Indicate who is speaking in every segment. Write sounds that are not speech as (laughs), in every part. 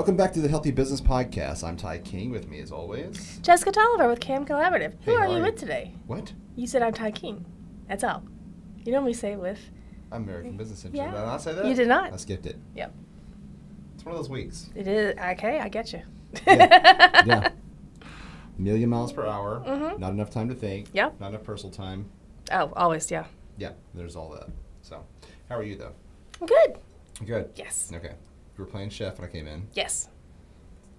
Speaker 1: Welcome back to the Healthy Business Podcast. I'm Ty King. With me, as always,
Speaker 2: Jessica Tolliver with Cam Collaborative. Who
Speaker 1: Hey,
Speaker 2: are you
Speaker 1: are
Speaker 2: with today?
Speaker 1: what?
Speaker 2: You said I'm Ty King. That's all. You normally say with.
Speaker 1: I'm American Business Center.
Speaker 2: Yeah.
Speaker 1: Did I not say that?
Speaker 2: You did not.
Speaker 1: I skipped it.
Speaker 2: Yep.
Speaker 1: It's one of those weeks.
Speaker 2: It is okay. I get you.
Speaker 1: Yeah. (laughs) yeah. Million miles per hour.
Speaker 2: Mm-hmm.
Speaker 1: Not enough time to think.
Speaker 2: Yep.
Speaker 1: Not enough personal time.
Speaker 2: Oh, always. Yeah.
Speaker 1: Yeah. There's all that. So, how are you though?
Speaker 2: I'm good.
Speaker 1: Good.
Speaker 2: Yes.
Speaker 1: Okay. You were playing chef when I came in.
Speaker 2: Yes.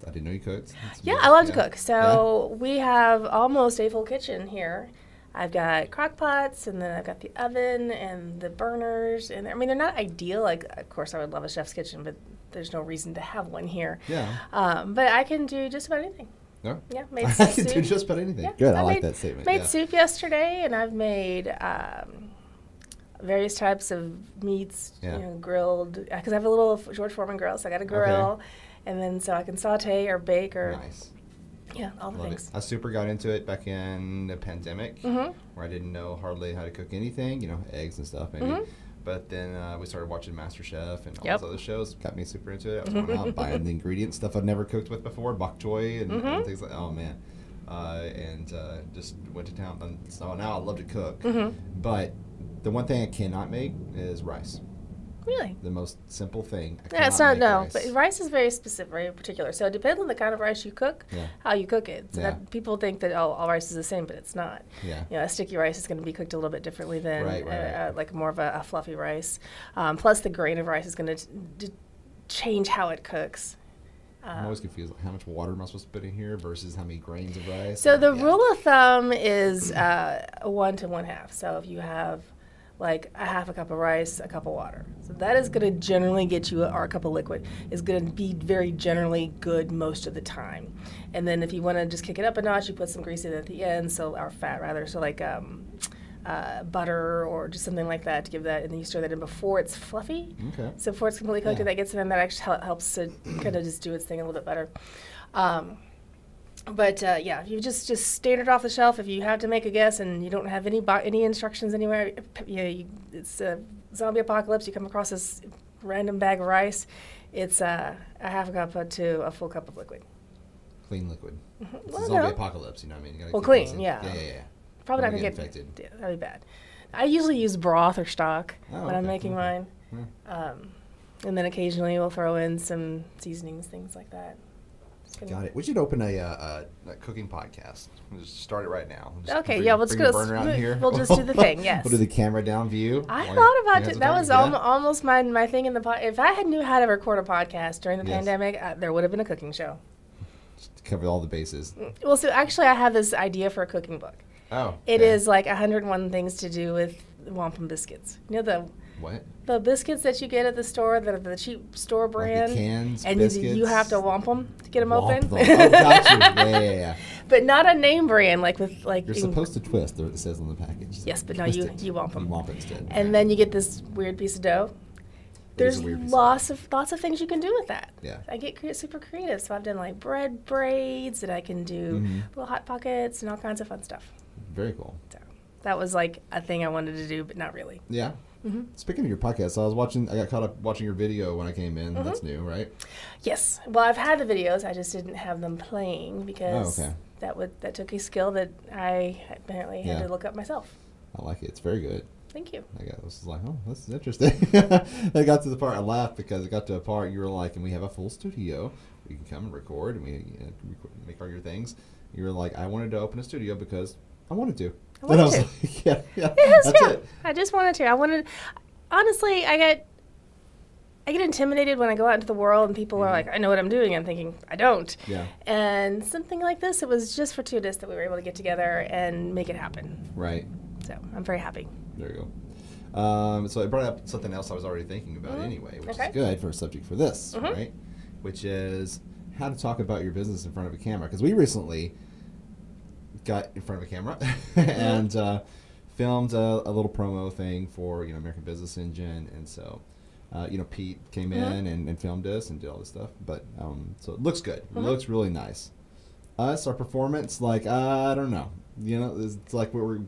Speaker 1: I didn't know you cooked.
Speaker 2: Yeah,
Speaker 1: weird.
Speaker 2: I love to cook. So we have almost a full kitchen here. I've got crock pots, and then I've got the oven and the burners. And I mean, they're not ideal. Like, of course, I would love a chef's kitchen, but there's no reason to have one here.
Speaker 1: Yeah.
Speaker 2: Um, but I can do just about anything.
Speaker 1: No.
Speaker 2: Yeah, (laughs) made
Speaker 1: I
Speaker 2: some
Speaker 1: can do just about anything.
Speaker 2: Yeah,
Speaker 1: Good. I,
Speaker 2: I
Speaker 1: like
Speaker 2: made-
Speaker 1: that statement.
Speaker 2: Made
Speaker 1: yeah.
Speaker 2: soup yesterday, and I've made um, various types of meats,
Speaker 1: Yeah.
Speaker 2: you know, grilled. Because I have a little George Foreman grill, so I got a grill, and then so I can saute or bake or
Speaker 1: Nice.
Speaker 2: yeah, all the
Speaker 1: Love
Speaker 2: things.
Speaker 1: it. I super got into it back in the pandemic,
Speaker 2: Mhm.
Speaker 1: where I didn't know hardly how to cook anything, you know, eggs and stuff maybe.
Speaker 2: Mhm.
Speaker 1: But then uh, we started watching MasterChef and all
Speaker 2: Yep.
Speaker 1: those other shows. Got me super into it. I was going out buying the ingredients, stuff I'd never cooked with before, bok choy and, and
Speaker 2: Mhm.
Speaker 1: things like. Oh man, uh, and uh, just went to town. And so now I love to cook.
Speaker 2: Mhm.
Speaker 1: But the one thing I cannot make is rice.
Speaker 2: Really?
Speaker 1: The most simple thing. I
Speaker 2: Yeah, it's not no,
Speaker 1: rice.
Speaker 2: but rice is very specific, very particular. So it depends on the kind of rice you cook,
Speaker 1: Yeah.
Speaker 2: how you cook it. So
Speaker 1: Yeah.
Speaker 2: that people think that oh, all rice is the same, but it's not.
Speaker 1: Yeah.
Speaker 2: You know, a sticky rice is going to be cooked a little bit differently than
Speaker 1: Right, right,
Speaker 2: uh,
Speaker 1: right.
Speaker 2: Uh, like more of a, a fluffy rice. Um, plus, the grain of rice is going to d- change how it cooks.
Speaker 1: I'm
Speaker 2: Um,
Speaker 1: always confused. Like, how much water am I supposed to put in here versus how many grains of rice?
Speaker 2: So the
Speaker 1: Yeah.
Speaker 2: rule of thumb is uh, one to one half. So if you have like a half a cup of rice, a cup of water. So that is going to generally get you, or a cup of liquid is going to be very generally good most of the time. And then if you want to just kick it up a notch, you put some grease in at the end, so or fat rather, so like um, uh, butter or just something like that to give that, and then you stir that in before it's fluffy.
Speaker 1: Okay.
Speaker 2: So before it's completely cooked
Speaker 1: Yeah.
Speaker 2: and that gets it in, that actually helps to kind of just do its thing a little bit better. Um, but uh, yeah, if you just just standard off the shelf, if you have to make a guess and you don't have any bo- any instructions anywhere, you you, it's a zombie apocalypse. You come across this random bag of rice. It's uh, a half a cup to a full cup of liquid.
Speaker 1: Clean liquid.
Speaker 2: Mm-hmm. Well,
Speaker 1: a zombie
Speaker 2: no.
Speaker 1: apocalypse, you know what I mean? You gotta
Speaker 2: Well, clean, yeah.
Speaker 1: Yeah, yeah, yeah.
Speaker 2: Probably
Speaker 1: Don't
Speaker 2: gonna
Speaker 1: get
Speaker 2: get
Speaker 1: infected.
Speaker 2: Yeah, that'd be bad. I usually use broth or stock
Speaker 1: Oh,
Speaker 2: when I'm making
Speaker 1: okay.
Speaker 2: mine,
Speaker 1: Yeah.
Speaker 2: um, and then occasionally we'll throw in some seasonings, things like that.
Speaker 1: Got it. We should open a, uh, a, a cooking podcast. We'll just start it right now. Just
Speaker 2: Okay,
Speaker 1: bring-
Speaker 2: yeah, let's go-
Speaker 1: burner out here.
Speaker 2: we'll just do the thing, (laughs) yes.
Speaker 1: we'll do the camera down view.
Speaker 2: I thought about it. That was
Speaker 1: Yeah.
Speaker 2: almost my my thing in the pod. If I had knew how to record a podcast during the
Speaker 1: Yes.
Speaker 2: pandemic, uh, there would have been a cooking show.
Speaker 1: Just cover all the bases.
Speaker 2: Well, so actually, I have this idea for a cooking book.
Speaker 1: Oh.
Speaker 2: It is like 101 things to do with wampum biscuits. You know the
Speaker 1: What?
Speaker 2: the biscuits that you get at the store that are the cheap store
Speaker 1: Like
Speaker 2: brand,
Speaker 1: cans,
Speaker 2: and you,
Speaker 1: biscuits?
Speaker 2: you have to wamp them to get them
Speaker 1: Womp
Speaker 2: open.
Speaker 1: them. Oh, got you. Yeah, yeah, yeah. (laughs)
Speaker 2: but not a name brand like with like.
Speaker 1: You're supposed to twist, it says on the package.
Speaker 2: Yes, but no,
Speaker 1: Twist
Speaker 2: you-
Speaker 1: it.
Speaker 2: you womp 'em.
Speaker 1: You womp instead.
Speaker 2: and then you get this weird piece of dough. There's
Speaker 1: a of
Speaker 2: lots of lots of things you can do with that.
Speaker 1: Yeah.
Speaker 2: I get cre- super creative, so I've done like bread braids, and I can do
Speaker 1: Mhm.
Speaker 2: little hot pockets and all kinds of fun stuff.
Speaker 1: Very cool.
Speaker 2: So that was like a thing I wanted to do, but not really.
Speaker 1: Yeah.
Speaker 2: Hmm
Speaker 1: Speaking of your podcast, I was watching. I got caught up watching your video when I came in.
Speaker 2: Mm-hmm.
Speaker 1: That's new, right?
Speaker 2: Yes. Well, I've had the videos. I just didn't have them playing because
Speaker 1: Oh, okay.
Speaker 2: that would that took a skill that I apparently had
Speaker 1: Yeah.
Speaker 2: to look up myself.
Speaker 1: I like it. It's very good.
Speaker 2: Thank you.
Speaker 1: I got, I was like, oh, this is interesting. (laughs) I got to the part I laughed because it got to a part you were like, and we have a full studio. We can come and record and we uh, record, make all your things. You were like, I wanted to open a studio because I wanted to.
Speaker 2: I
Speaker 1: and I
Speaker 2: wanted
Speaker 1: was
Speaker 2: to.
Speaker 1: like, (laughs) yeah, yeah, (laughs)
Speaker 2: Yes,
Speaker 1: that's
Speaker 2: yeah.
Speaker 1: it.
Speaker 2: I just wanted to. I wanted. Honestly, I get. I get intimidated when I go out into the world and people are
Speaker 1: Mhm.
Speaker 2: like, "I know what I'm doing." I'm thinking, "I don't."
Speaker 1: Yeah,
Speaker 2: And something like this, it was just fortuitous that we were able to get together and make it happen.
Speaker 1: right.
Speaker 2: So I'm very happy.
Speaker 1: There you go. Um, so I brought up something else I was already thinking about
Speaker 2: Mhm.
Speaker 1: anyway, which
Speaker 2: Okay.
Speaker 1: is good for a subject for this,
Speaker 2: Mhm.
Speaker 1: right? Which is how to talk about your business in front of a camera. Because we recently got in front of a camera (laughs) and uh, filmed a, a little promo thing for you know American Business Engine, and so. Uh, you know, Pete came
Speaker 2: Mhm.
Speaker 1: in and, and filmed us and did all this stuff, but um, so it looks good. It
Speaker 2: Mhm.
Speaker 1: looks really nice. Us, our performance, like I don't know. You know, it's it's like we're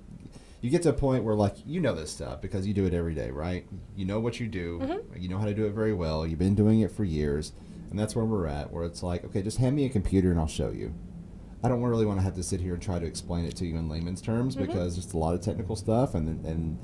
Speaker 1: you get to a point where like you know this stuff because you do it every day, right? You know what you do.
Speaker 2: Mhm.
Speaker 1: You know how to do it very well. You've been doing it for years. And that's where we're at, where it's like, okay, just hand me a computer and I'll show you. I don't really want to have to sit here and try to explain it to you in layman's terms
Speaker 2: Mhm.
Speaker 1: because it's a lot of technical stuff, and and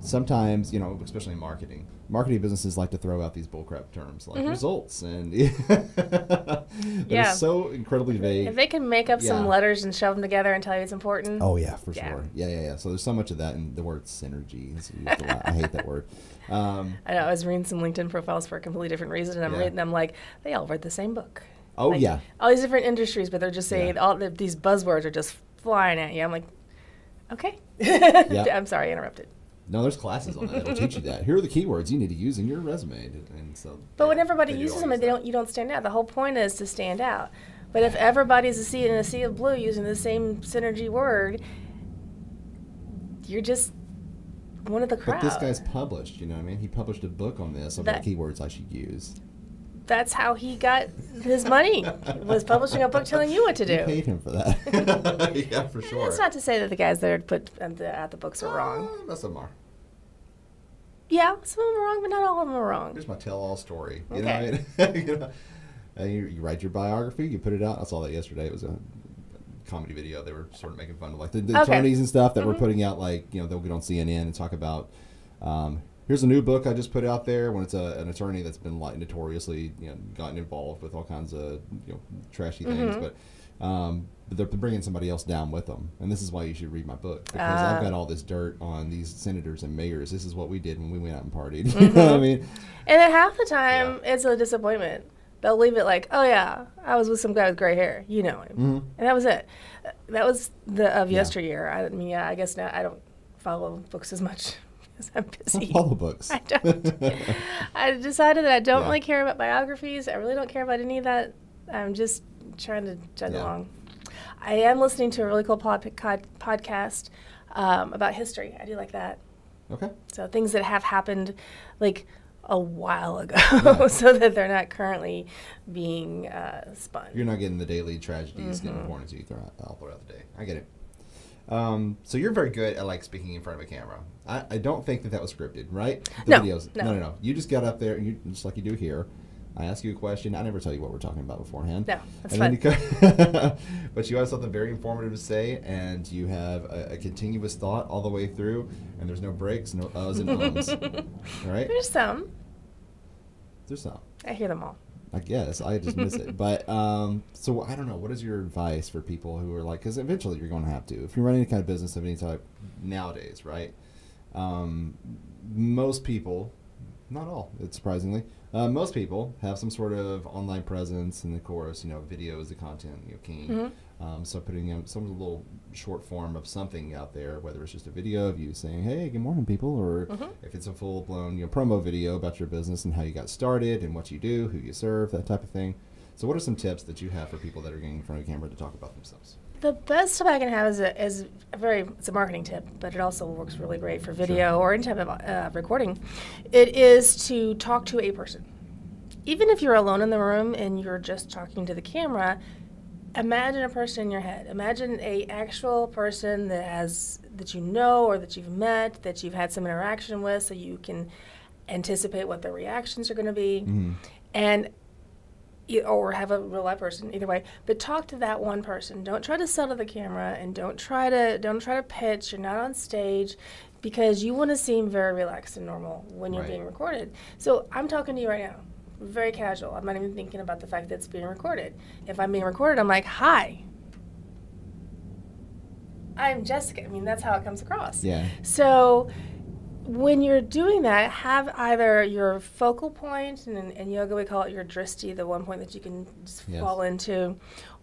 Speaker 1: sometimes, you know, especially in marketing, marketing businesses like to throw out these bullcrap terms like
Speaker 2: Mhm.
Speaker 1: results, and (laughs)
Speaker 2: Yeah.
Speaker 1: so incredibly vague.
Speaker 2: If they can make up some letters and shove them together and tell you it's important,
Speaker 1: Oh yeah, for
Speaker 2: Yeah.
Speaker 1: sure. Yeah, yeah, yeah. So there's so much of that, and the word synergy. is used a lot. (laughs) I hate that word. Um,
Speaker 2: I know I was reading some LinkedIn profiles for a completely different reason, and I'm
Speaker 1: Yeah.
Speaker 2: reading them like they all read the same book.
Speaker 1: Oh
Speaker 2: Like,
Speaker 1: yeah,
Speaker 2: all these different industries, but they're just saying
Speaker 1: Yeah.
Speaker 2: all the, these buzzwords are just flying at you. I'm like, okay. yeah. (laughs) I'm sorry, I interrupted.
Speaker 1: no, there's classes on that. It'll teach you that. Here are the keywords you need to use in your resume, and so.
Speaker 2: But
Speaker 1: yeah,
Speaker 2: when everybody uses them,
Speaker 1: use
Speaker 2: they don't. You don't stand out. The whole point is to stand out. But if everybody's a sea in a sea of blue using the same synergy word, you're just one of the crowd.
Speaker 1: But this guy's published. You know what I mean? He published a book on this about
Speaker 2: That-
Speaker 1: keywords I should use.
Speaker 2: That's how he got his money. (laughs) was publishing a book telling you what to
Speaker 1: You
Speaker 2: do.
Speaker 1: paid him for that. (laughs) yeah, for sure.
Speaker 2: That's not to say that the guys that are put at the, at the books are wrong.
Speaker 1: Uh, most of them are.
Speaker 2: Yeah, some of them are wrong, but not all of them are wrong.
Speaker 1: Here's my tell-all story. You
Speaker 2: Okay.
Speaker 1: know, I mean? (laughs) you, know? And you, you write your biography, you put it out. I saw that yesterday. It was a comedy video. They were sort of making fun of like the, the
Speaker 2: Okay.
Speaker 1: attorneys and stuff that were
Speaker 2: Mhm.
Speaker 1: putting out like you know they'll get on CNN and talk about. Um, Here's a new book I just put out there. When it's a, an attorney that's been like notoriously, you know, gotten involved with all kinds of you know trashy things,
Speaker 2: Mhm.
Speaker 1: but um, but they're bringing somebody else down with them, and this is why you should read my book because
Speaker 2: Ah.
Speaker 1: I've got all this dirt on these senators and mayors. This is what we did when we went out and partied. (laughs)
Speaker 2: Mm-hmm.
Speaker 1: know what I mean?
Speaker 2: And then half the time, it's a disappointment. They'll leave it like, "Oh yeah, I was with some guy with gray hair. You know him,"
Speaker 1: Mhm.
Speaker 2: and that was it. That was the of
Speaker 1: Yeah.
Speaker 2: yesteryear. I mean, yeah, I guess now I don't follow books as much because I'm busy.
Speaker 1: All the books. (laughs)
Speaker 2: I don't. I decided that I don't
Speaker 1: Yeah.
Speaker 2: really care about biographies. I really don't care about any of that. I'm just trying to jug
Speaker 1: Yeah.
Speaker 2: along. I am listening to a really cool pod, pod, podcast um, about history. I do like that.
Speaker 1: okay.
Speaker 2: So things that have happened like a while ago,
Speaker 1: Yeah. (laughs)
Speaker 2: so that they're not currently being uh, spun.
Speaker 1: You're not getting the daily tragedies getting
Speaker 2: Mhm.
Speaker 1: poured into you throughout, all throughout the day. I get it. Um, so you're very good at like speaking in front of a camera. I, I don't think that that was scripted, right? The
Speaker 2: No,
Speaker 1: videos.
Speaker 2: no.
Speaker 1: no, no, no. You just got up there, and you just like you do here. I ask you a question. I never tell you what we're talking about beforehand.
Speaker 2: No, that's
Speaker 1: and
Speaker 2: fun.
Speaker 1: You (laughs) but you have something very informative to say, and you have a, a continuous thought all the way through, and there's no breaks, no uhs and ums. (laughs) all right?
Speaker 2: There's some.
Speaker 1: There's some.
Speaker 2: I hear them all.
Speaker 1: I guess I just miss it. (laughs) But um, so I don't know. What is your advice for people who are like? Because eventually you're going to have to. If you're running any kind of business of any type nowadays, right? Um, most people, not all, it's surprisingly, uh, most people have some sort of online presence, and of course, you know, video is the content, you know, king.
Speaker 2: Mhm.
Speaker 1: Um, so putting know, some little short form of something out there, whether it's just a video of you saying, "Hey, good morning, people," or
Speaker 2: Mhm.
Speaker 1: if it's a full blown you know promo video about your business and how you got started and what you do, who you serve, that type of thing. So, what are some tips that you have for people that are getting in front of a camera to talk about themselves?
Speaker 2: The best tip I can have is a, is a very it's a marketing tip, but it also works really great for video or any type of uh, recording. It is to talk to a person, even if you're alone in the room and you're just talking to the camera. Imagine a person in your head. Imagine a actual person that has that you know or that you've met that you've had some interaction with, so you can anticipate what their reactions are going to be
Speaker 1: Mm-hmm.
Speaker 2: and or have a real life person either way but talk to that one person don't try to sell to the camera and don't try to don't try to pitch you're not on stage because you want to seem very relaxed and normal when you're
Speaker 1: Right.
Speaker 2: being recorded so i'm talking to you right now very casual i'm not even thinking about the fact that it's being recorded if i'm being recorded i'm like hi i'm jessica i mean that's how it comes across
Speaker 1: Yeah.
Speaker 2: so when you're doing that, have either your focal point, and in, in yoga we call it your drishti, the one point that you can just
Speaker 1: Yes.
Speaker 2: fall into,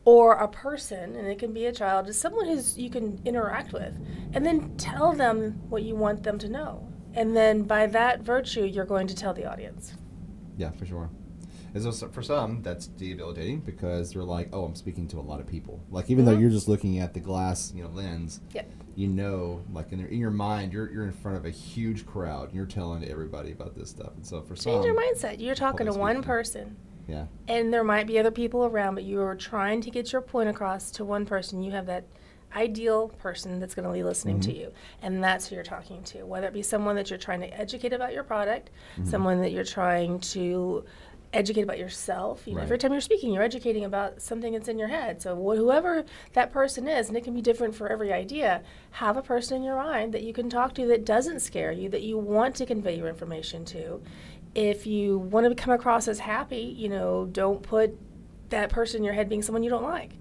Speaker 2: or a person, and it can be a child, just someone who's you can interact with, and then tell them what you want them to know, and then by that virtue, you're going to tell the audience.
Speaker 1: Yeah, for sure. And so for some, that's debilitating because they're like, "Oh, I'm speaking to a lot of people." Like even though
Speaker 2: Mhm.
Speaker 1: you're just looking at the glass, you know, lens,
Speaker 2: Yep.
Speaker 1: you know, like in, your- in your mind, you're you're in front of a huge crowd and you're telling everybody about this stuff. And so for
Speaker 2: Change
Speaker 1: some,
Speaker 2: your mindset. You're talking to one person.
Speaker 1: yeah,
Speaker 2: and there might be other people around, but you are trying to get your point across to one person. You have that ideal person that's going to be listening to
Speaker 1: Mhm.
Speaker 2: you, and that's who you're talking to. Whether it be someone that you're trying to educate about your product,
Speaker 1: Mhm.
Speaker 2: someone that you're trying to educate about yourself. You know,
Speaker 1: Right.
Speaker 2: every time you're speaking, you're educating about something that's in your head. So wh- whoever that person is, and it can be different for every idea, have a person in your mind that you can talk to that doesn't scare you, that you want to convey your information to. If you want to come across as happy, you know, don't put that person in your head being someone you don't like.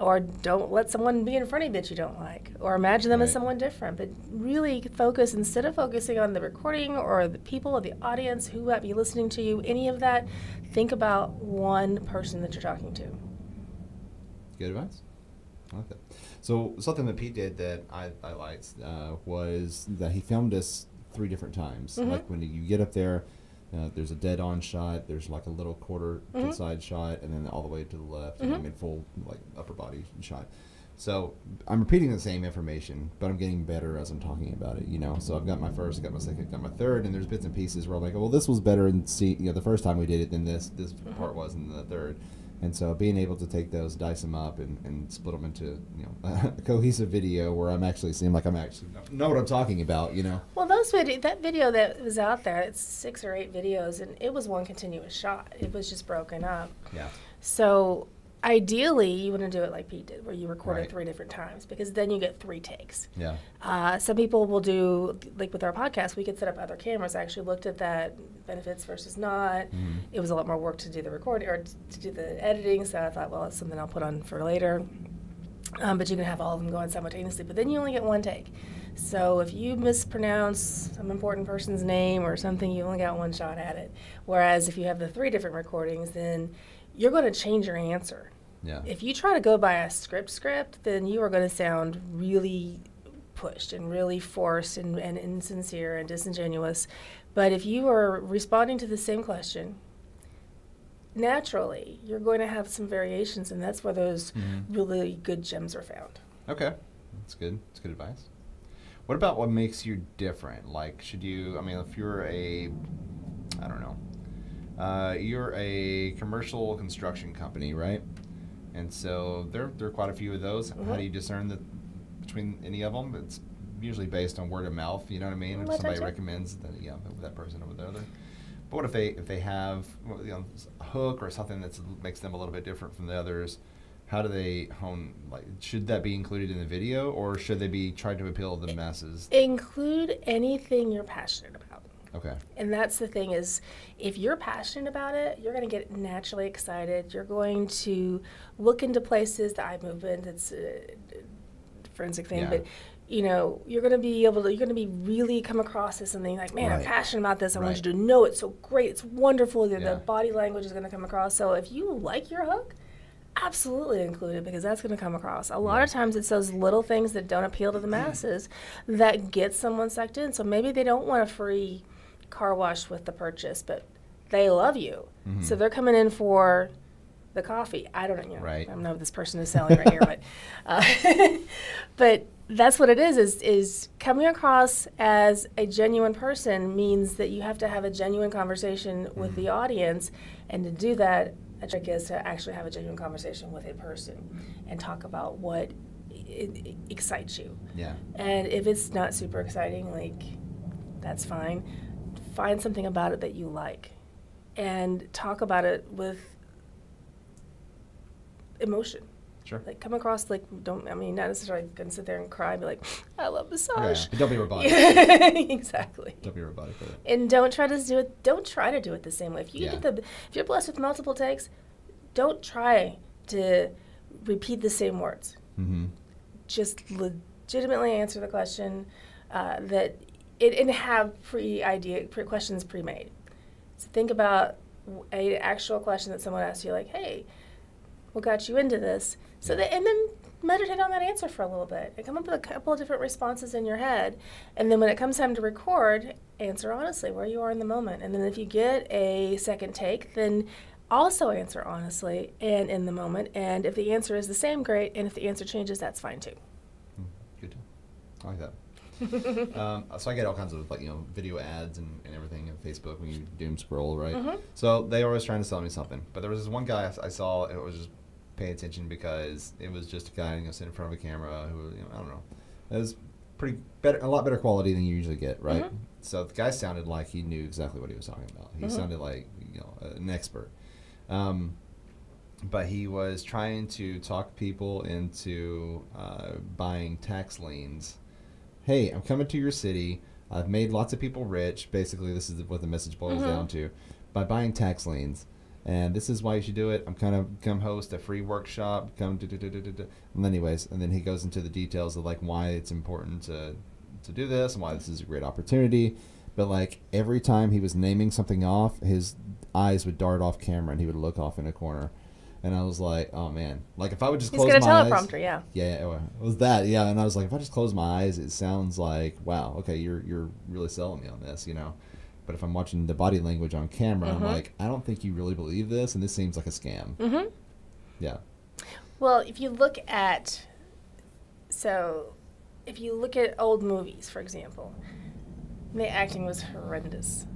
Speaker 2: Or don't let someone be in front of you that you don't like. Or imagine them as someone different. But really focus, instead of focusing on the recording or the people or the audience who might be listening to you, any of that, think about one person that you're talking to.
Speaker 1: Good advice. I like that. So something that Pete did that I, I liked uh, was that he filmed us three different times.
Speaker 2: Mhm.
Speaker 1: Like when you get up there, uh, there's a dead on shot. There's like a little quarter
Speaker 2: Mhm.
Speaker 1: side shot, and then all the way to the left,
Speaker 2: Mhm.
Speaker 1: and then full like upper body shot. So I'm repeating the same information, but I'm getting better as I'm talking about it. You know, so I've got my first, I got my second, got my third, and there's bits and pieces where I'm like, well, this was better in see, you know, the first time we did it than this this
Speaker 2: Mhm.
Speaker 1: part was in the third. And so being able to take those, dice them up, and, and split them into you know (laughs) a cohesive video where I'm actually seeing like I'm actually know, know what I'm talking about. You know.
Speaker 2: Well, those video, that video that was out there, it's six or eight videos, and it was one continuous shot. It was just broken up.
Speaker 1: Yeah.
Speaker 2: So ideally, you want to do it like Pete did, where you record
Speaker 1: Right.
Speaker 2: it three different times, because then you get three takes.
Speaker 1: Yeah.
Speaker 2: Uh, some people will do, like with our podcast, we could set up other cameras. I actually looked at that, benefits versus not.
Speaker 1: Mhm.
Speaker 2: It was a lot more work to do the recording or to do the editing, so I thought, well, it's something I'll put on for later. Um, but you can have all of them going simultaneously, but then you only get one take. So if you mispronounce some important person's name or something, you only got one shot at it. Whereas if you have the three different recordings, then you're going to change your answer.
Speaker 1: Yeah.
Speaker 2: If you try to go by a script script, then you are going to sound really pushed and really forced and, and insincere and disingenuous. But if you are responding to the same question, naturally, you're going to have some variations, and that's where those
Speaker 1: Mhm.
Speaker 2: really good gems are found.
Speaker 1: Okay, that's good. That's good advice. What about what makes you different? Like, should you? I mean, if you're a, I don't know, uh, you're a commercial construction company, right? And so there, there are quite a few of those. How
Speaker 2: Mhm.
Speaker 1: do you discern the between any of them? It's usually based on word of mouth. You know what I mean? If somebody recommends that, yeah, that person over there. But what if they if they have you know, a hook or something that makes them a little bit different from the others? How do they hone? Like, should that be included in the video, or should they be trying to appeal to the masses?
Speaker 2: Include anything you're passionate about.
Speaker 1: Okay.
Speaker 2: And that's the thing is, if you're passionate about it, you're going to get naturally excited. You're going to look into places. The eye movement, it's a uh, forensic thing,
Speaker 1: Yeah.
Speaker 2: but you know, you're going to be able to, you're going to be really come across as something like, man, I'm passionate about this. I want you to know it's so great. It's wonderful. The,
Speaker 1: Yeah.
Speaker 2: the body language is going to come across. So if you like your hook, absolutely include it because that's going to come across. A lot
Speaker 1: Yeah.
Speaker 2: of times it's those little things that don't appeal to the (clears throat) masses that get someone sucked in. So maybe they don't want a free car wash with the purchase, but they love you. So
Speaker 1: Mhm.
Speaker 2: they're coming in for the coffee. I don't know.
Speaker 1: Right.
Speaker 2: I don't know what this person is selling right here, but (laughs) uh, (laughs) but that's what it is. Is is coming across as a genuine person means that you have to have a genuine conversation with
Speaker 1: Mhm.
Speaker 2: the audience, and to do that, a trick is to actually have a genuine conversation with a person and talk about what i i excites you.
Speaker 1: Yeah.
Speaker 2: And if it's not super exciting, like that's fine. Find something about it that you like and talk about it with emotion.
Speaker 1: Sure.
Speaker 2: Like come across like don't I mean not necessarily gonna sit there and cry, and be like, I love
Speaker 1: Yeah,
Speaker 2: massage.
Speaker 1: but don't be robotic. (laughs)
Speaker 2: exactly.
Speaker 1: Don't be robotic.
Speaker 2: And don't try to do it don't try to do it the same way. If you
Speaker 1: Yeah.
Speaker 2: get the if you're blessed with multiple takes, don't try to repeat the same words
Speaker 1: Mm-hmm.
Speaker 2: just legitimately answer the question uh, that it and have pre idea pre questions pre made. So think about an actual question that someone asked you, like, "Hey, what got you into this?" So that and then meditate on that answer for a little bit and come up with a couple of different responses in your head, and then when it comes time to record, answer honestly where you are in the moment. And then if you get a second take, then also answer honestly and in the moment. And if the answer is the same, great. And if the answer changes, that's fine too. Hmm.
Speaker 1: Good. I like that. (laughs) um, so I get all kinds of like you know video ads and, and everything on Facebook when you doom scroll, right?
Speaker 2: Mhm.
Speaker 1: So they are always trying to sell me something, but there was this one guy I saw. It was just paying attention because it was just a guy you know sitting in front of a camera who you know I don't know. It was pretty better, a lot better quality than you usually get, right?
Speaker 2: Mhm.
Speaker 1: so the guy sounded like he knew exactly what he was talking about. He
Speaker 2: Mhm.
Speaker 1: sounded like you know an expert. Um, but he was trying to talk people into uh, buying tax liens. Hey, I'm coming to your city. I've made lots of people rich. Basically, this is what the message boils
Speaker 2: Mhm.
Speaker 1: down to by buying tax liens. And this is why you should do it. I'm kind of come host a free workshop. Come do do do do do. do. And anyways, and then he goes into the details of like why it's important to to do this and why this is a great opportunity. But like every time he was naming something off, his eyes would dart off camera and he would look off in a corner. And I was like, oh man, like if I would just
Speaker 2: He's
Speaker 1: close
Speaker 2: got a
Speaker 1: my eyes,
Speaker 2: teleprompter, yeah.
Speaker 1: yeah, it was that. Yeah, and I was like, if I just close my eyes, it sounds like, wow, okay, you're you're really selling me on this, you know. But if I'm watching the body language on camera,
Speaker 2: Mhm.
Speaker 1: I'm like, I don't think you really believe this, and this seems like a scam.
Speaker 2: Mm-hmm.
Speaker 1: Yeah.
Speaker 2: Well, if you look at, so, if you look at old movies, for example, the acting was horrendous.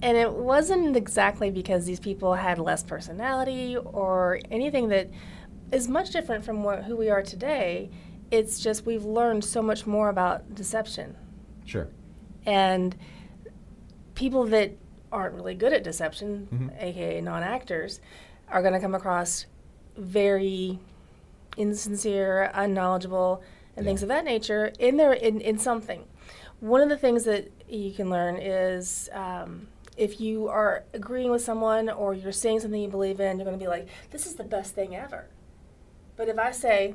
Speaker 2: And it wasn't exactly because these people had less personality or anything that is much different from what, who we are today. It's just we've learned so much more about deception.
Speaker 1: Sure.
Speaker 2: And people that aren't really good at deception,
Speaker 1: Mhm.
Speaker 2: aka non actors, are going to come across very insincere, unknowledgeable, and things of that nature in their in, in something. One of the things that you can learn is um, if you are agreeing with someone or you're saying something you believe in, you're going to be like, "This is the best thing ever." But if I say,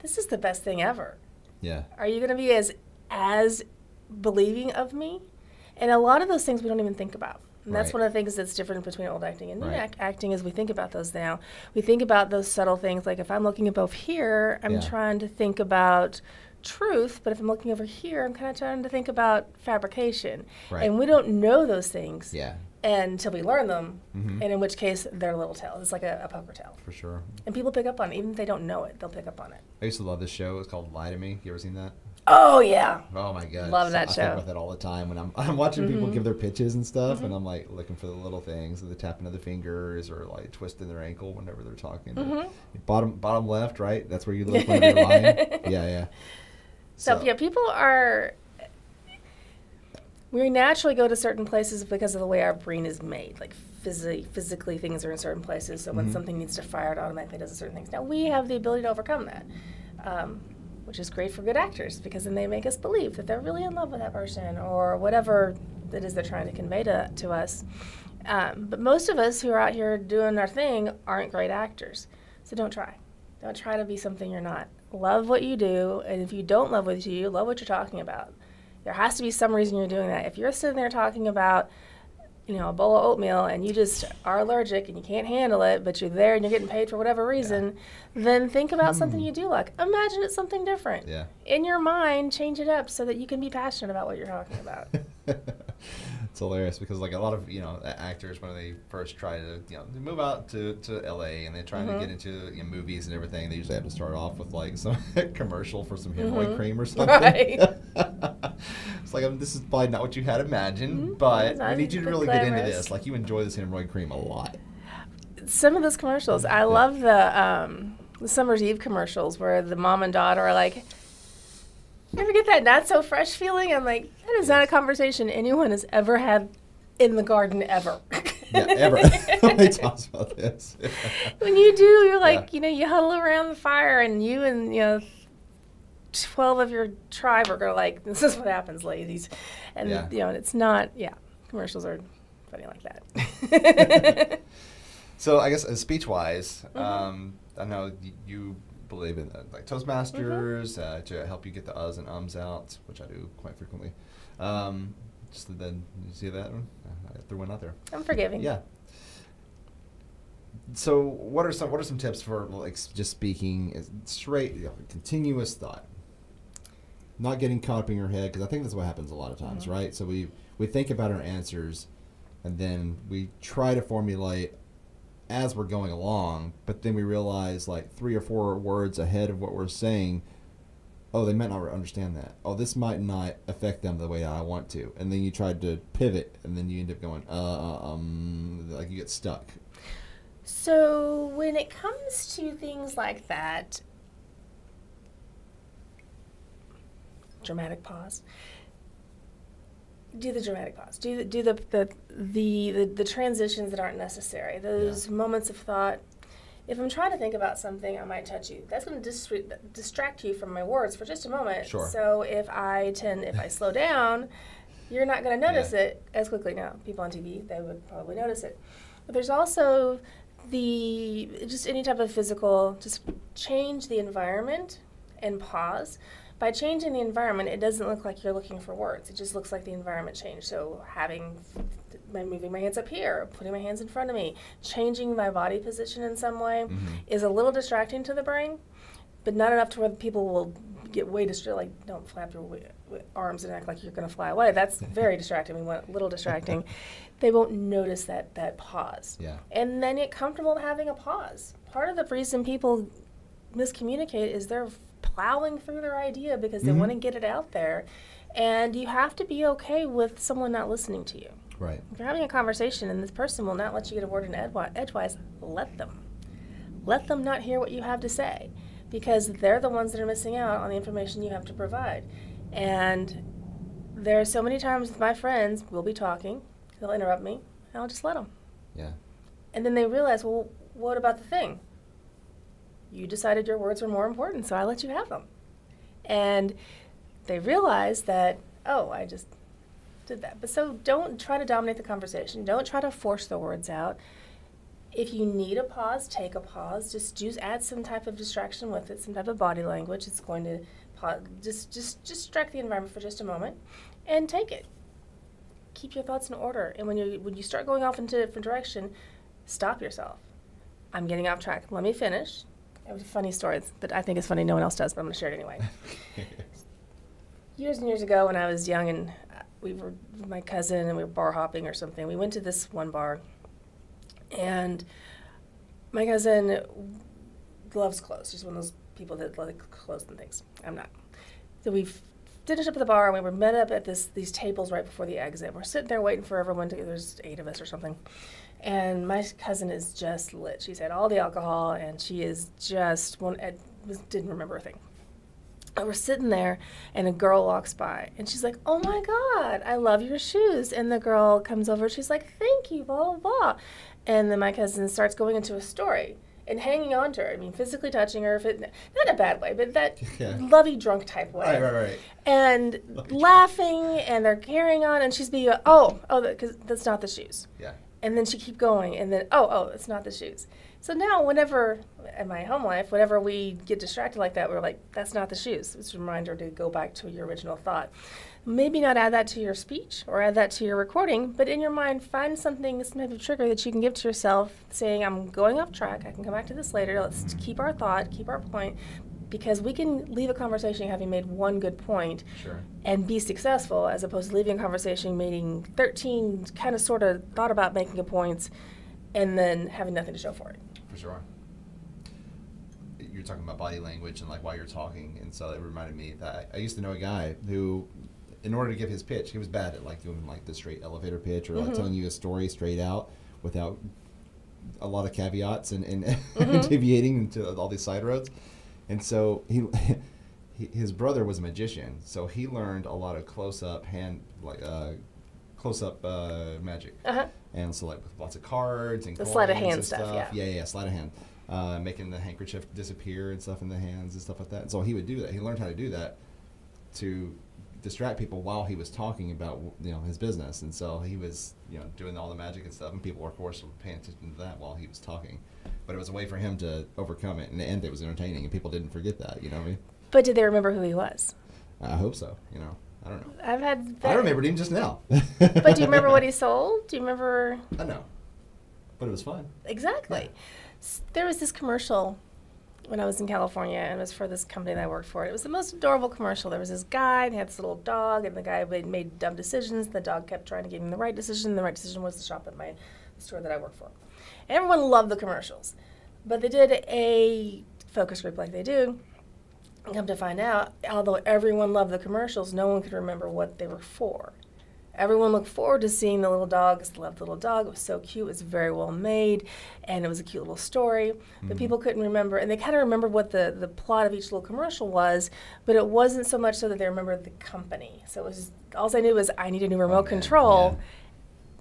Speaker 2: "This is the best thing ever,"
Speaker 1: Yeah.
Speaker 2: are you going to be as as believing of me? And a lot of those things we don't even think about. And that's
Speaker 1: Right.
Speaker 2: one of the things that's different between old acting and new
Speaker 1: Right.
Speaker 2: ac- acting is we think about those now. We think about those subtle things. Like if I'm looking above here, I'm
Speaker 1: Yeah.
Speaker 2: trying to think about truth. But if I'm looking over here, I'm kind of trying to think about fabrication.
Speaker 1: Right.
Speaker 2: And we don't know those things
Speaker 1: Yeah.
Speaker 2: until we learn them.
Speaker 1: Mhm.
Speaker 2: And in which case, they're little tales. It's like a, a poker tale.
Speaker 1: For sure.
Speaker 2: And people pick up on it. Even if they don't know it, they'll pick up on it.
Speaker 1: I used to love this show. It's called Lie to Me. You ever seen that?
Speaker 2: Oh, yeah.
Speaker 1: Oh my god.
Speaker 2: Love that
Speaker 1: I
Speaker 2: show.
Speaker 1: think about that all the time when I'm (laughs) I'm watching people
Speaker 2: Mhm.
Speaker 1: give their pitches and stuff,
Speaker 2: Mhm.
Speaker 1: and I'm like looking for the little things, the tapping of the fingers, or like twisting their ankle whenever they're talking.
Speaker 2: Mhm.
Speaker 1: Bottom bottom left, right. That's where you look when you're lying. (laughs) Yeah, yeah.
Speaker 2: So, yeah, people are. We naturally go to certain places because of the way our brain is made. Like physically, physically, things are in certain places. So when
Speaker 1: Mhm.
Speaker 2: something needs to fire, it automatically does certain things. Now we have the ability to overcome that, um, which is great for good actors because then they make us believe that they're really in love with that person or whatever it is they're trying to convey to to us. Um, but most of us who are out here doing our thing aren't great actors. So don't try. Don't try to be something you're not. Love what you do, and if you don't love what you do, love what you're talking about. There has to be some reason you're doing that. If you're sitting there talking about, you know, a bowl of oatmeal and you just are allergic and you can't handle it, but you're there and you're getting paid for whatever reason, then think about something mm. you do like. Imagine it's something different.
Speaker 1: Yeah.
Speaker 2: In your mind, change it up so that you can be passionate about what you're talking about. (laughs)
Speaker 1: it's hilarious because like a lot of you know actors when they first try to you know they move out to, to LA and they're trying
Speaker 2: Mhm.
Speaker 1: to get into you know, movies and everything they usually have to start off with like some (laughs) commercial for some hemorrhoid
Speaker 2: Mhm.
Speaker 1: cream or (laughs) something
Speaker 2: Right. (laughs)
Speaker 1: it's like um, this is probably not what you had imagined
Speaker 2: Mhm.
Speaker 1: but I need you to really get into this like you enjoy this hemorrhoid cream a lot
Speaker 2: some of those commercials. I love the um, the Summer's Eve commercials where the mom and daughter are like, "You ever get that not so fresh feeling?" I'm like, that is not a conversation anyone has ever had in the garden ever.
Speaker 1: yeah ever (laughs) (laughs) nobody talks about this
Speaker 2: when you do, you're like,
Speaker 1: Yeah.
Speaker 2: you know, you huddle around the fire, and you and you know. 12 of your tribe are going to like this is what happens ladies and
Speaker 1: Yeah.
Speaker 2: you know and it's not yeah commercials are funny like that (laughs)
Speaker 1: So I guess uh, speech wise,
Speaker 2: Mhm.
Speaker 1: um, I know you believe in uh, like Toastmasters uh, to help you get the uhs and ums out, which I do quite frequently. Um, just then, you see that one? Uh, I threw one out there.
Speaker 2: i'm forgiving
Speaker 1: Yeah. So what are some what are some tips for like just speaking straight you know, continuous thought, not getting caught up in your head because I think that's what happens a lot of times,
Speaker 2: Mhm.
Speaker 1: right? So we we think about our answers, and then we try to formulate as we're going along, but then we realize like three or four words ahead of what we're saying. Oh, they might not understand that. Oh, this might not affect them the way I want to. And then you try to pivot, and then you end up going, uh, uh, um, like you get stuck.
Speaker 2: So when it comes to things like that, dramatic pause. Do the dramatic pause. Do the do the the the, the, the transitions that aren't necessary. Those moments of thought. If I'm trying to think about something, I might touch you. That's going to distra- distract you from my words for just a moment.
Speaker 1: Sure.
Speaker 2: So if I tend, if I slow down, you're not going to notice
Speaker 1: Yeah.
Speaker 2: it as quickly. Now, people on TV, they would probably notice it. But there's also the just any type of physical, just change the environment and pause. By changing the environment, it doesn't look like you're looking for words. It just looks like the environment changed. So having, by moving my hands up here, putting my hands in front of me, changing my body position in some way,
Speaker 1: Mhm.
Speaker 2: is a little distracting to the brain, but not enough to where people will get way distracted. Like, don't flap your arms and act like you're going to fly away. That's (laughs) very distracting. We want a little distracting. they won't notice that that pause
Speaker 1: Yeah.
Speaker 2: and then get comfortable having a pause. Part of the reason people miscommunicate is they're plowing through their idea because they
Speaker 1: Mhm.
Speaker 2: want to get it out there. And you have to be okay with someone not listening to you.
Speaker 1: Right.
Speaker 2: If you're having a conversation and this person will not let you get a word in edwi- edgewise, let them. Let them not hear what you have to say because they're the ones that are missing out on the information you have to provide. And there are so many times with my friends, we'll be talking, they'll interrupt me, and I'll just let them.
Speaker 1: Yeah.
Speaker 2: And then they realize, well, what about the thing? You decided your words were more important, so I let you have them. And they realize that, oh, I just did that. But so don't try to dominate the conversation. Don't try to force the words out. If you need a pause, take a pause. Just add some type of distraction with it, some type of body language. It's going to pause, just just just distract the environment for just a moment, and take it. Keep your thoughts in order. And when you when you start going off into a different direction, stop yourself. I'm getting off track. Let me finish. I was a funny story that I think is funny. No one else does, but I'm going to share it anyway. (laughs) years and years ago when I was young and uh, we were with my cousin and we were bar hopping or something. We went to this one bar and my cousin loves clothes. She's one of those people that like clothes and things. I'm not. So we finished up at the bar and we were met up at this these tables right before the exit. We're sitting there waiting for everyone to there's eight of us or something. And my cousin is just lit. She's had all the alcohol and she is just one I didn't remember a thing. We're sitting there, and a girl walks by, and she's like, "Oh my God, I love your shoes!" And the girl comes over, she's like, "Thank you," blah blah blah. And then my cousin starts going into a story and hanging on to her. I mean, physically touching her, if not in a bad way, but that (laughs)
Speaker 1: Yeah.
Speaker 2: lovey drunk type way
Speaker 1: Right, right, right.
Speaker 2: and
Speaker 1: Lovey drunk.
Speaker 2: laughing, and they're carrying on, and she's being, oh, oh, because that's not the shoes.
Speaker 1: Yeah.
Speaker 2: And then she keep going, and then oh, oh, it's not the shoes. So now, whenever in my home life, whenever we get distracted like that, we're like, that's not the shoes. It's a reminder to go back to your original thought. Maybe not add that to your speech or add that to your recording, but in your mind, find something, some type of trigger that you can give to yourself, saying, I'm going off track. I can come back to this later. Let's keep our thought, keep our point, because we can leave a conversation having made one good point
Speaker 1: Sure.
Speaker 2: and be successful as opposed to leaving a conversation making 13 kind of sort of thought about making a point and then having nothing to show for it
Speaker 1: For sure. You're talking about body language and like while you're talking, and so it reminded me that I used to know a guy who, in order to give his pitch, he was bad at like doing like the straight elevator pitch or like
Speaker 2: Mhm.
Speaker 1: telling you a story straight out without a lot of caveats and, and (laughs)
Speaker 2: Mhm.
Speaker 1: deviating into all these side roads. And so he, (laughs) he, his brother was a magician, so he learned a lot of close up hand like uh, close up uh, magic.
Speaker 2: uh-huh
Speaker 1: And so like with lots of cards and
Speaker 2: The sleight of hand
Speaker 1: and
Speaker 2: stuff, yeah.
Speaker 1: yeah, yeah, sleight of hand, uh, making the handkerchief disappear and stuff in the hands and stuff like that. And so he would do that. He learned how to do that to distract people while he was talking about you know his business. And so he was you know doing all the magic and stuff, and people were of course paying attention to that while he was talking. But it was a way for him to overcome it, and the end it was entertaining, and people didn't forget that. You know what I mean?
Speaker 2: but did they remember who he was
Speaker 1: I hope so. You know, I don't know.
Speaker 2: i've had That.
Speaker 1: I remembered him just now.
Speaker 2: but do you remember what he (laughs) sold do you remember
Speaker 1: I know, but it was fun.
Speaker 2: exactly S- there was this commercial when I was in California, and it was for this company that I worked for. It was the most adorable commercial. There was this guy, and he had this little dog, and the guy made, made dumb decisions. The dog kept trying to give him the right decision. The right decision was to shop at my store that I worked for. And everyone loved the commercials, but they did a focus group like they do. And come to find out, although everyone loved the commercials, no one could remember what they were for. Everyone looked forward to seeing the little dog. I loved the little dog. It was so cute. It was very well made, and it was a cute little story. But hmm. people couldn't remember, and they kind of remembered what the, the plot of each little commercial was, but it wasn't so much so that they remembered the company. So it was all I knew was I need a new remote
Speaker 1: man,
Speaker 2: control.
Speaker 1: yeah.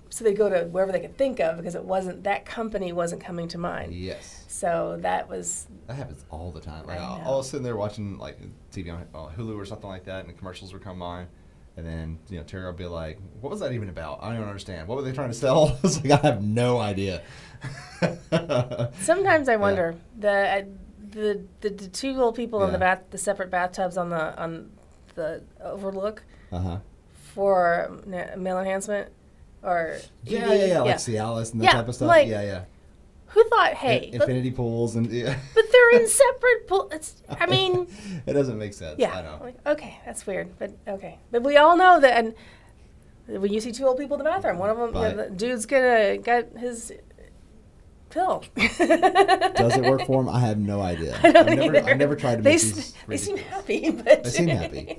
Speaker 2: So they go to wherever they could think of because it wasn't that company wasn't coming to mind.
Speaker 1: Yes.
Speaker 2: So that was
Speaker 1: That happens all the time. Like
Speaker 2: I
Speaker 1: I,
Speaker 2: know.
Speaker 1: I was sitting there watching like TV on Hulu or something like that, and the commercials would come on, and then you know Terry would be like, "What was that even about? I don't even understand. What were they trying to sell?" (laughs) I was like, "I have no idea."
Speaker 2: Sometimes I
Speaker 1: Yeah.
Speaker 2: wonder the uh, the, the the two little people in the bath, the separate bathtubs on the on the overlook
Speaker 1: Uh huh.
Speaker 2: for na- male enhancement, or
Speaker 1: Yeah,
Speaker 2: ED,
Speaker 1: yeah, yeah, like Cialis and that
Speaker 2: Yeah,
Speaker 1: type of stuff.
Speaker 2: like,
Speaker 1: yeah, yeah.
Speaker 2: Who thought, hey, let-
Speaker 1: infinity pools and yeah.
Speaker 2: but they're in (laughs) separate pools. I mean, (laughs)
Speaker 1: it doesn't make sense.
Speaker 2: yeah,
Speaker 1: I know.
Speaker 2: like, okay, that's weird, but okay, but we all know that. And when you see two old people in the bathroom, one of them, you know, the dude's gonna get his pill. (laughs)
Speaker 1: Does it work for them? I have no idea.
Speaker 2: I don't
Speaker 1: I've never. I've never tried to
Speaker 2: they
Speaker 1: make
Speaker 2: s-
Speaker 1: these.
Speaker 2: They seem happy, but
Speaker 1: They seem happy.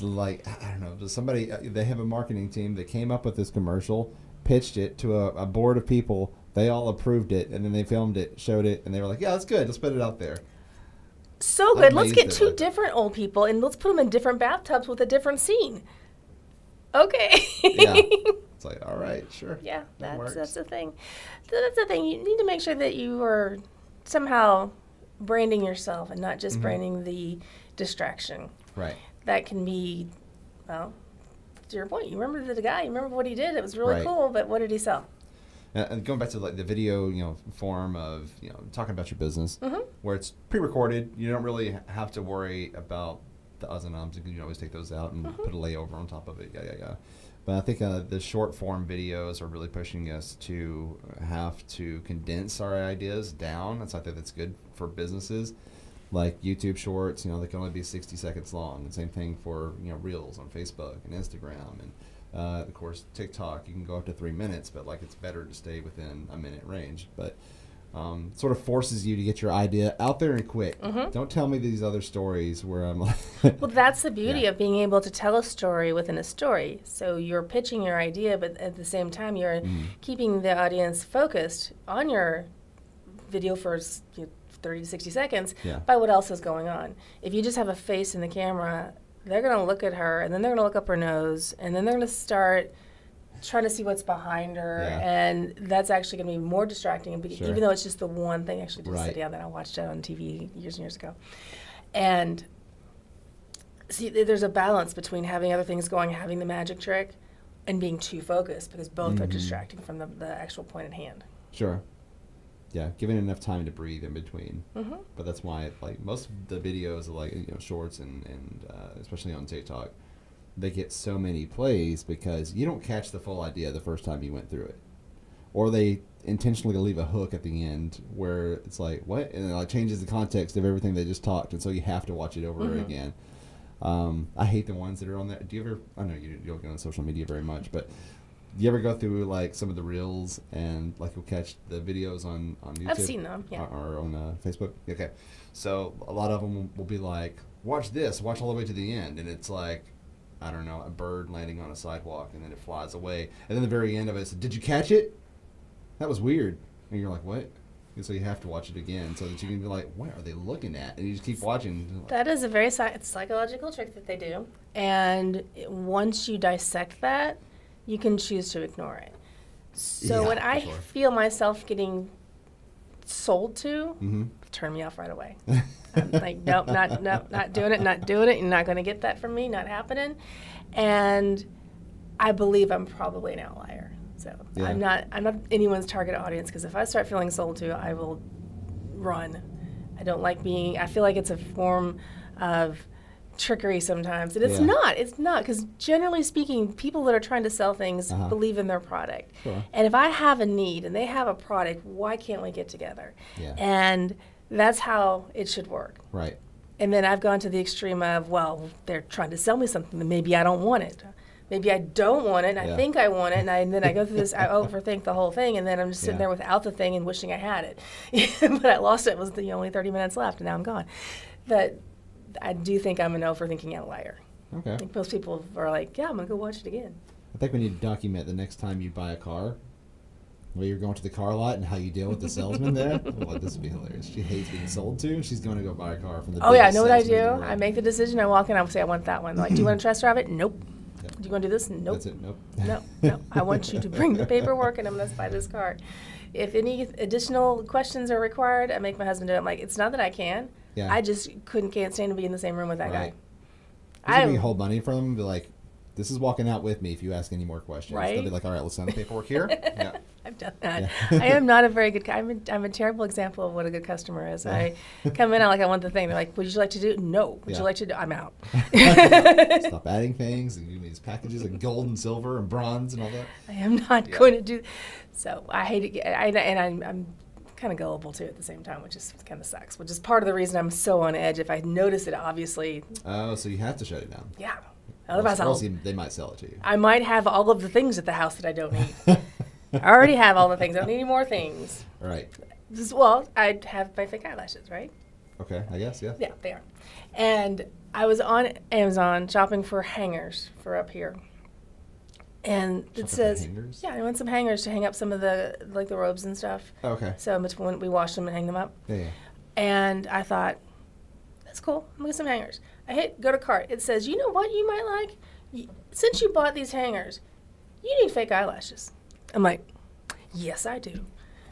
Speaker 1: Like I don't know, somebody uh, they have a marketing team that came up with this commercial, pitched it to a, a board of people. They all approved it, and then they filmed it, showed it, and they were like, "Yeah, that's good. Let's put it out there."
Speaker 2: So good. Let's get two different old people and let's put them in different bathtubs with a different scene. Okay.
Speaker 1: Yeah. (laughs) It's like, all right, sure.
Speaker 2: Yeah,
Speaker 1: that
Speaker 2: that's that's the thing. So that's the thing. You need to make sure that you are somehow branding yourself and not just
Speaker 1: Mhm.
Speaker 2: branding the distraction.
Speaker 1: Right.
Speaker 2: That can be, well, to your point. You remember the guy. You remember what he did. It was really
Speaker 1: Right.
Speaker 2: cool. But what did he sell?
Speaker 1: And going back to like the video, you know, form of you know talking about your business,
Speaker 2: Mhm.
Speaker 1: where it's pre-recorded, you don't really have to worry about the uhs and ums. You can always take those out and
Speaker 2: Mhm.
Speaker 1: put a layover on top of it. Yeah, yeah, yeah. But I think uh, the short form videos are really pushing us to have to condense our ideas down. That's I think that's good for businesses. Like YouTube Shorts, you know, they can only be 60 seconds long. And same thing for you know Reels on Facebook and Instagram, and uh, of course TikTok. You can go up to three minutes, but like it's better to stay within a minute range. But um, sort of forces you to get your idea out there and quick.
Speaker 2: Mhm.
Speaker 1: Don't tell me these other stories where I'm like, (laughs)
Speaker 2: Well, that's the beauty
Speaker 1: Yeah.
Speaker 2: of being able to tell a story within a story. So you're pitching your idea, but at the same time, you're
Speaker 1: Mm.
Speaker 2: keeping the audience focused on your video for you know, 30 to 60 seconds
Speaker 1: Yeah.
Speaker 2: by what else is going on. If you just have a face in the camera, they're going to look at her and then they're going to look up her nose and then they're going to start trying to see what's behind her
Speaker 1: Yeah.
Speaker 2: and that's actually going to be more distracting be-
Speaker 1: Sure.
Speaker 2: even though it's just the one thing actually just
Speaker 1: Right.
Speaker 2: sit down that I watched it on TV years and years ago. And see there's a balance between having other things going, having the magic trick and being too focused because both are
Speaker 1: Mhm.
Speaker 2: distracting from the, the actual point at hand.
Speaker 1: sure. Yeah, giving enough time to breathe in between.
Speaker 2: hmm
Speaker 1: But that's why, like most of the videos, like you know, shorts and and uh, especially on TikTok, they get so many plays because you don't catch the full idea the first time you went through it, or they intentionally leave a hook at the end where it's like what, and it like changes the context of everything they just talked, and so you have to watch it over
Speaker 2: Mhm.
Speaker 1: again. Um, I hate the ones that are on that. Do you ever? I know you, you don't get on social media very much, but you ever go through like some of the reels and like you'll catch the videos on on YouTube?
Speaker 2: I've seen them, yeah.
Speaker 1: Or, or on uh, Facebook. Okay, so a lot of them will, be like, "Watch this, watch all the way to the end," and it's like, I don't know, a bird landing on a sidewalk and then it flies away, and then the very end of it is, "Did you catch it? That was weird." And you're like, "What?" And so you have to watch it again so that you can be like, "What are they looking at?" And you just keep watching.
Speaker 2: That is a very psy- psychological trick that they do. And once you dissect that, you can choose to ignore it. So
Speaker 1: Yeah,
Speaker 2: when I
Speaker 1: sure.
Speaker 2: feel myself getting sold to,
Speaker 1: Mm-hmm.
Speaker 2: turn me off right away. I'm like, (laughs) nope, not, nope, not doing it, not doing it. You're not going to get that from me, not happening. And I believe I'm probably an outlier. So
Speaker 1: Yeah.
Speaker 2: I'm not, I'm not anyone's target audience because if I start feeling sold to, I will run. I don't like being, I feel like it's a form of trickery sometimes. And it's
Speaker 1: Yeah.
Speaker 2: not, it's not because generally speaking, people that are trying to sell things
Speaker 1: Uh-huh.
Speaker 2: believe in their product.
Speaker 1: Sure.
Speaker 2: And if I have a need and they have a product, why can't we get together?
Speaker 1: Yeah.
Speaker 2: And that's how it should work.
Speaker 1: Right.
Speaker 2: And then I've gone to the extreme of, well, they're trying to sell me something that maybe I don't want it. Maybe I don't want it, and I think I want it, and, I, and then I go through this, I (laughs) overthink the whole thing, and then I'm just sitting
Speaker 1: Yeah.
Speaker 2: there without the thing and wishing I had it. (laughs) but I lost it, it was the only 30 minutes left, and now I'm gone. But I do think I'm an overthinking outlier.
Speaker 1: Okay.
Speaker 2: I think most people are like, yeah, I'm going to go watch it again.
Speaker 1: I think we need to document the next time you buy a car, where you're going to the car lot and how you deal with the salesman there. Well, (laughs) oh, this would be hilarious. She hates being sold to. She's going to go buy a car from the.
Speaker 2: Oh yeah, I know what I
Speaker 1: salesman in the
Speaker 2: do. I make the decision. I walk in. I say I want that one. They're like, do you want to test drive it? Nope.
Speaker 1: Yeah.
Speaker 2: Do you want to do this? Nope.
Speaker 1: That's it. Nope.
Speaker 2: No, no. (laughs) I want you to bring the paperwork and I'm going to buy this car. If any additional questions are required, I make my husband do it. I'm like, it's not that I can.
Speaker 1: Yeah.
Speaker 2: I just couldn't can't stand to be in the same room with that
Speaker 1: Right.
Speaker 2: guy. I
Speaker 1: hold money from him. be like, this is walking out with me if you ask any more questions. They'll
Speaker 2: Right.
Speaker 1: be like, all right, let's sign the paperwork here. (laughs) yeah.
Speaker 2: I've done that.
Speaker 1: Yeah.
Speaker 2: I am (laughs) not a very good. I'm a, I'm a terrible example of what a good customer is. I come in, I'm like, I want the thing. They're like, would you like to do? No. Would
Speaker 1: Yeah.
Speaker 2: you like to do? I'm out. (laughs)
Speaker 1: Stop adding things and give me these packages of gold and silver and bronze and all that.
Speaker 2: I am not
Speaker 1: Yeah.
Speaker 2: going to do. So I hate it. I, and I'm, I'm kind of gullible too at the same time, which is kind of sucks. Which is part of the reason I'm so on edge. If I notice it, obviously,
Speaker 1: Oh, so you have to shut it down.
Speaker 2: yeah. Otherwise,
Speaker 1: else- else they might sell it to you.
Speaker 2: I might have all of the things at the house that I don't need. (laughs) I already have all the things. I don't need any more things.
Speaker 1: Right.
Speaker 2: Just, well, I have my fake eyelashes, right?
Speaker 1: Okay. I guess. Yeah.
Speaker 2: Yeah, they are. And I was on Amazon shopping for hangers for up here. And it says, yeah, I want some hangers to hang up some of the like the robes and stuff.
Speaker 1: Okay.
Speaker 2: So between we wash them and hang them up.
Speaker 1: Yeah. yeah.
Speaker 2: And I thought, that's cool. I'm gonna get some hangers. I hit go to cart. It says, you know what you might like? Since you bought these hangers, you need fake eyelashes. I'm like, yes, I do.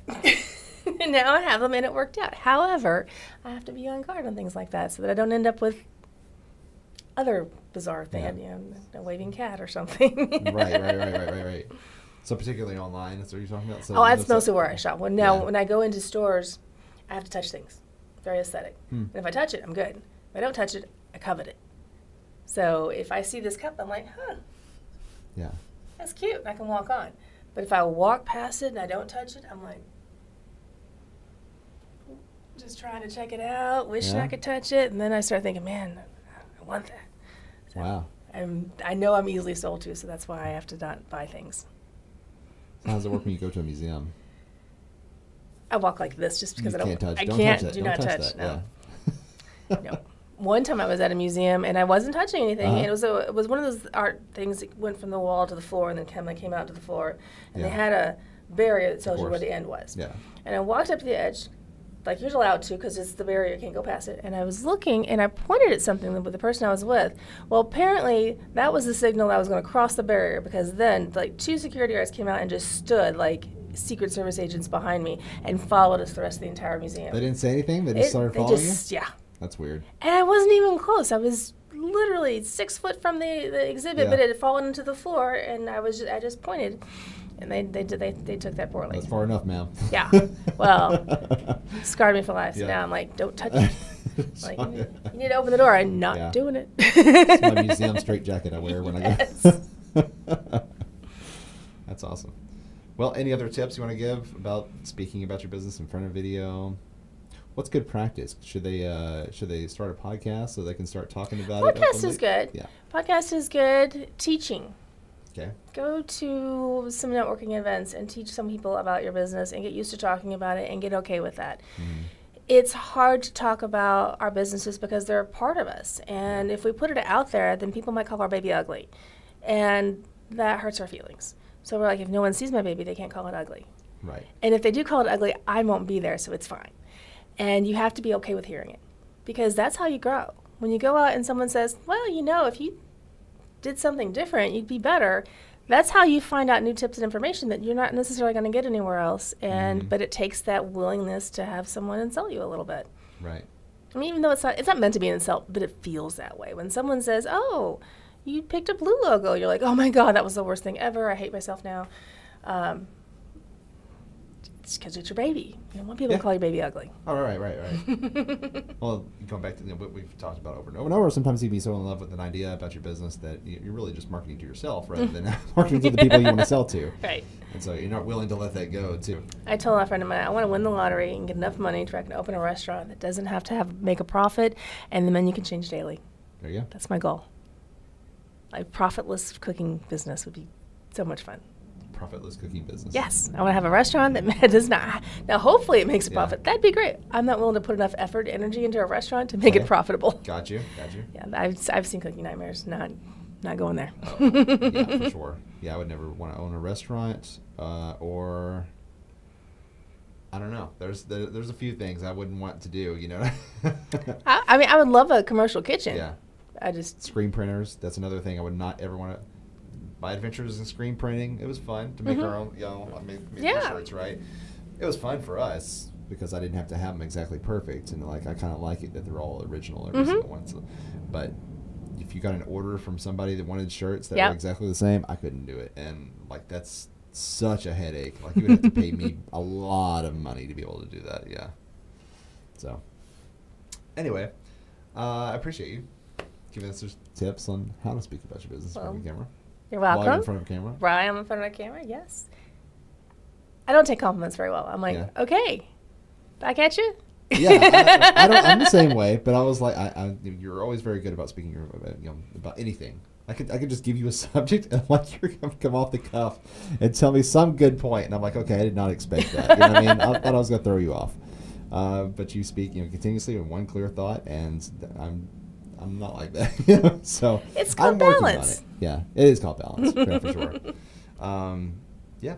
Speaker 2: and (laughs) now I have them, and it worked out. However, I have to be on guard on things like that so that I don't end up with other bizarre thing,
Speaker 1: Yeah.
Speaker 2: you know, a waving cat or something.
Speaker 1: right, right, right, right, right, right. (laughs) So particularly online, that's what you're talking about. So
Speaker 2: Oh, that's mostly where I shop. When now,
Speaker 1: Yeah.
Speaker 2: when I go into stores, I have to touch things. Very aesthetic.
Speaker 1: Hmm.
Speaker 2: And if I touch it, I'm good. If I don't touch it, I covet it. So if I see this cup, I'm like, huh,
Speaker 1: Yeah.
Speaker 2: that's cute. I can walk on. But if I walk past it and I don't touch it, I'm like, just trying to check it out, wishing
Speaker 1: Yeah.
Speaker 2: I could touch it, and then I start thinking, man, I want that.
Speaker 1: Wow.
Speaker 2: I'm, I know I'm easily sold to, so that's why I have to not buy things.
Speaker 1: So how does it work when you go to a museum? (laughs)
Speaker 2: I walk like this just because
Speaker 1: you
Speaker 2: I don't.
Speaker 1: touch.
Speaker 2: I
Speaker 1: don't
Speaker 2: can't.
Speaker 1: touch.
Speaker 2: Do
Speaker 1: don't
Speaker 2: not
Speaker 1: touch,
Speaker 2: touch.
Speaker 1: that.
Speaker 2: no.
Speaker 1: Yeah. (laughs)
Speaker 2: no. One time I was at a museum and I wasn't touching anything.
Speaker 1: Uh-huh.
Speaker 2: And it was a, it was one of those art things that went from the wall to the floor and then came, came out to the floor. And they had a barrier that tells you where the end was.
Speaker 1: Yeah.
Speaker 2: And I walked up to the edge, like you're allowed to because it's the barrier, you can't go past it. And I was looking and I pointed at something with the person I was with. Well, apparently that was the signal that I was going to cross the barrier because then like two security guards came out and just stood like Secret Service agents behind me and followed us the rest of the entire museum.
Speaker 1: They didn't say anything. They just
Speaker 2: It-
Speaker 1: started
Speaker 2: they
Speaker 1: following
Speaker 2: just, Yeah.
Speaker 1: That's weird.
Speaker 2: And I wasn't even close. I was literally six foot from the, the exhibit,
Speaker 1: Yeah.
Speaker 2: but it had fallen into the floor, and I was just, I just pointed, and they they did they, they took that poorly.
Speaker 1: That's far enough, ma'am.
Speaker 2: Yeah. Well, (laughs) Scarred me for life. So
Speaker 1: Yeah.
Speaker 2: now I'm like, don't touch it. (laughs) Like, you need, you need to open the door. I'm not
Speaker 1: Yeah.
Speaker 2: doing it.
Speaker 1: It's my museum straight jacket I wear when I go. (laughs) That's awesome. Well, any other tips you want to give about speaking about your business in front of video? What's good practice? Should they uh, should they start a podcast so they can start talking about it?
Speaker 2: Podcast is good.
Speaker 1: Yeah.
Speaker 2: Podcast is good. Teaching.
Speaker 1: Okay.
Speaker 2: Go to some networking events and teach some people about your business and get used to talking about it and get okay with that.
Speaker 1: Mhm.
Speaker 2: It's hard to talk about our businesses because they're a part of us. And if we put it out there, then people might call our baby ugly. And that hurts our feelings. So we're like, if no one sees my baby, they can't call it ugly.
Speaker 1: Right.
Speaker 2: And if they do call it ugly, I won't be there, so it's fine. And you have to be okay with hearing it because that's how you grow. When you go out and someone says, well, you know, if you did something different, you'd be better. That's how you find out new tips and information that you're not necessarily going to get anywhere else. And
Speaker 1: Mhm.
Speaker 2: but it takes that willingness to have someone insult you a little bit.
Speaker 1: Right.
Speaker 2: I mean, even though it's not it's not meant to be an insult, but it feels that way. When someone says, "Oh, you picked a blue logo," you're like, "Oh my god, that was the worst thing ever. I hate myself now." Um, it's because it's your baby. You don't want people
Speaker 1: Yeah.
Speaker 2: to call your baby ugly.
Speaker 1: Oh, right, right, right. (laughs) Well, going back to you know, what we've talked about over and over and over, sometimes you'd be so in love with an idea about your business that you- you're really just marketing to yourself rather than (laughs) (laughs) marketing to the people you want to sell to.
Speaker 2: Right.
Speaker 1: And so you're not willing to let that go, too.
Speaker 2: I told a friend of mine, I want to win the lottery and get enough money to I can open a restaurant that doesn't have to have make a profit, and the menu can change daily.
Speaker 1: There you go.
Speaker 2: That's my goal. A profitless cooking business would be so much fun.
Speaker 1: Profitless cooking business.
Speaker 2: Yes, I want to have a restaurant that (laughs) does not. Now, hopefully, it makes a
Speaker 1: Yeah.
Speaker 2: profit. That'd be great. I'm not willing to put enough effort, energy into a restaurant to make
Speaker 1: Okay.
Speaker 2: it profitable.
Speaker 1: Got you. Got you.
Speaker 2: Yeah, I've, I've seen Cooking Nightmares. Not, not going there.
Speaker 1: yeah, for (laughs) sure. Yeah, I would never want to own a restaurant uh, or I don't know. There's there, there's a few things I wouldn't want to do. You know. (laughs)
Speaker 2: I, I mean, I would love a commercial kitchen.
Speaker 1: yeah,
Speaker 2: I just
Speaker 1: screen printers. That's another thing I would not ever want to. My adventures in screen printing. It was fun to make our own. You know, I made, made
Speaker 2: Mm-hmm. Yeah.
Speaker 1: shirts. Right. It was fun for us because I didn't have to have them exactly perfect, and like I kind of like it that they're all original every
Speaker 2: Mhm.
Speaker 1: single one. So, but if you got an order from somebody that wanted shirts that
Speaker 2: Yep.
Speaker 1: were exactly the same, I couldn't do it, and like that's such a headache. Like you would have to pay me (laughs) a lot of money to be able to do that. Yeah. So, anyway, uh, I appreciate you giving us tips on how to speak about your business in front of a
Speaker 2: Well,
Speaker 1: camera.
Speaker 2: You're
Speaker 1: While
Speaker 2: welcome.
Speaker 1: in front of a camera.
Speaker 2: Right, I'm in front of the camera. Yes. I don't take compliments very well. I'm like,
Speaker 1: Yeah.
Speaker 2: okay, back at you.
Speaker 1: yeah, I, I don't, I'm the same (laughs) way, but I was like, I, I, you're always very good about speaking about, you know, about anything. I could, I could just give you a subject and (laughs) like you're gonna come off the cuff and tell me some good point. and I'm like, okay, I did not expect that. You know what I mean? I (laughs) thought I was gonna throw you off, uh, but you speak, you know, continuously with one clear thought, and I'm, I'm not like that. (laughs) so
Speaker 2: It's called
Speaker 1: I'm
Speaker 2: balance.
Speaker 1: it. Yeah, it is called balance, yeah, for sure. (laughs) Um, yeah,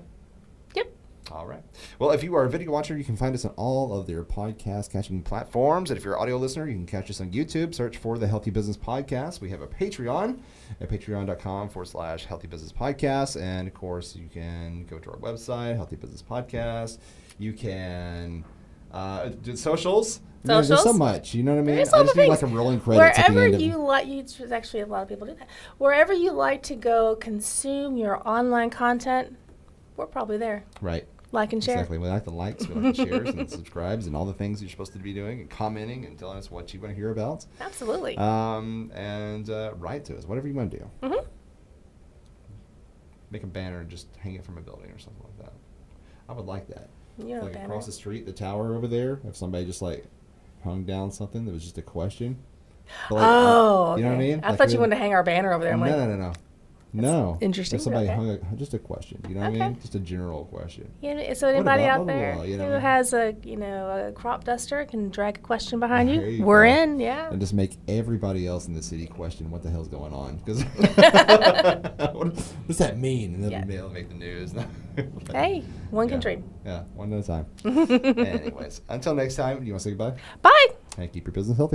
Speaker 2: Yep.
Speaker 1: all right. Well, if you are a video watcher, you can find us on all of their podcast catching platforms. And if you're an audio listener, you can catch us on YouTube. Search for the Healthy Business Podcast. We have a Patreon at patreon.com forward slash Healthy Business Podcast. And of course, you can go to our website, Healthy Business Podcast. You can uh, do socials. Man, there's so much. You know what I mean?
Speaker 2: There's
Speaker 1: I just
Speaker 2: the
Speaker 1: do
Speaker 2: things.
Speaker 1: like a rolling credits at the
Speaker 2: Wherever
Speaker 1: end
Speaker 2: you like, you actually a lot of people do that. Wherever you like to go consume your online content, we're probably there.
Speaker 1: Right.
Speaker 2: Like and share.
Speaker 1: Exactly. We like the likes, we like the shares, and subscribes, and all the things you're supposed to be doing, and commenting, and telling us what you want to hear about.
Speaker 2: Absolutely.
Speaker 1: Um, and uh, write to us, whatever you want to do.
Speaker 2: hmm
Speaker 1: Make a banner and just hang it from a building or something like that. I would like that.
Speaker 2: You
Speaker 1: like across the street, the tower over there, if somebody just like hung down something that was just a question. Like,
Speaker 2: oh,
Speaker 1: you know what I mean?
Speaker 2: I
Speaker 1: Like,
Speaker 2: thought you wanted to hang our banner over there. I'm
Speaker 1: no,
Speaker 2: like,
Speaker 1: no, no, no, no.
Speaker 2: interesting,
Speaker 1: If somebody
Speaker 2: okay.
Speaker 1: hung a, just a question. You know what I mean? Just a general question.
Speaker 2: you know, so anybody
Speaker 1: about
Speaker 2: out
Speaker 1: blah, blah,
Speaker 2: there
Speaker 1: blah, you know
Speaker 2: who
Speaker 1: what I mean?
Speaker 2: has a you know a crop duster can drag a question behind you.
Speaker 1: you
Speaker 2: We're
Speaker 1: go.
Speaker 2: in, yeah.
Speaker 1: and just make everybody else in the city question what the hell's going on. Because (laughs) (laughs) what does that mean? And then
Speaker 2: Yeah.
Speaker 1: they'll make the news. (laughs)
Speaker 2: Hey, one can
Speaker 1: Yeah.
Speaker 2: dream.
Speaker 1: Yeah, one at a time. Anyways, until next time, you want to say goodbye?
Speaker 2: Bye.
Speaker 1: And keep your business healthy.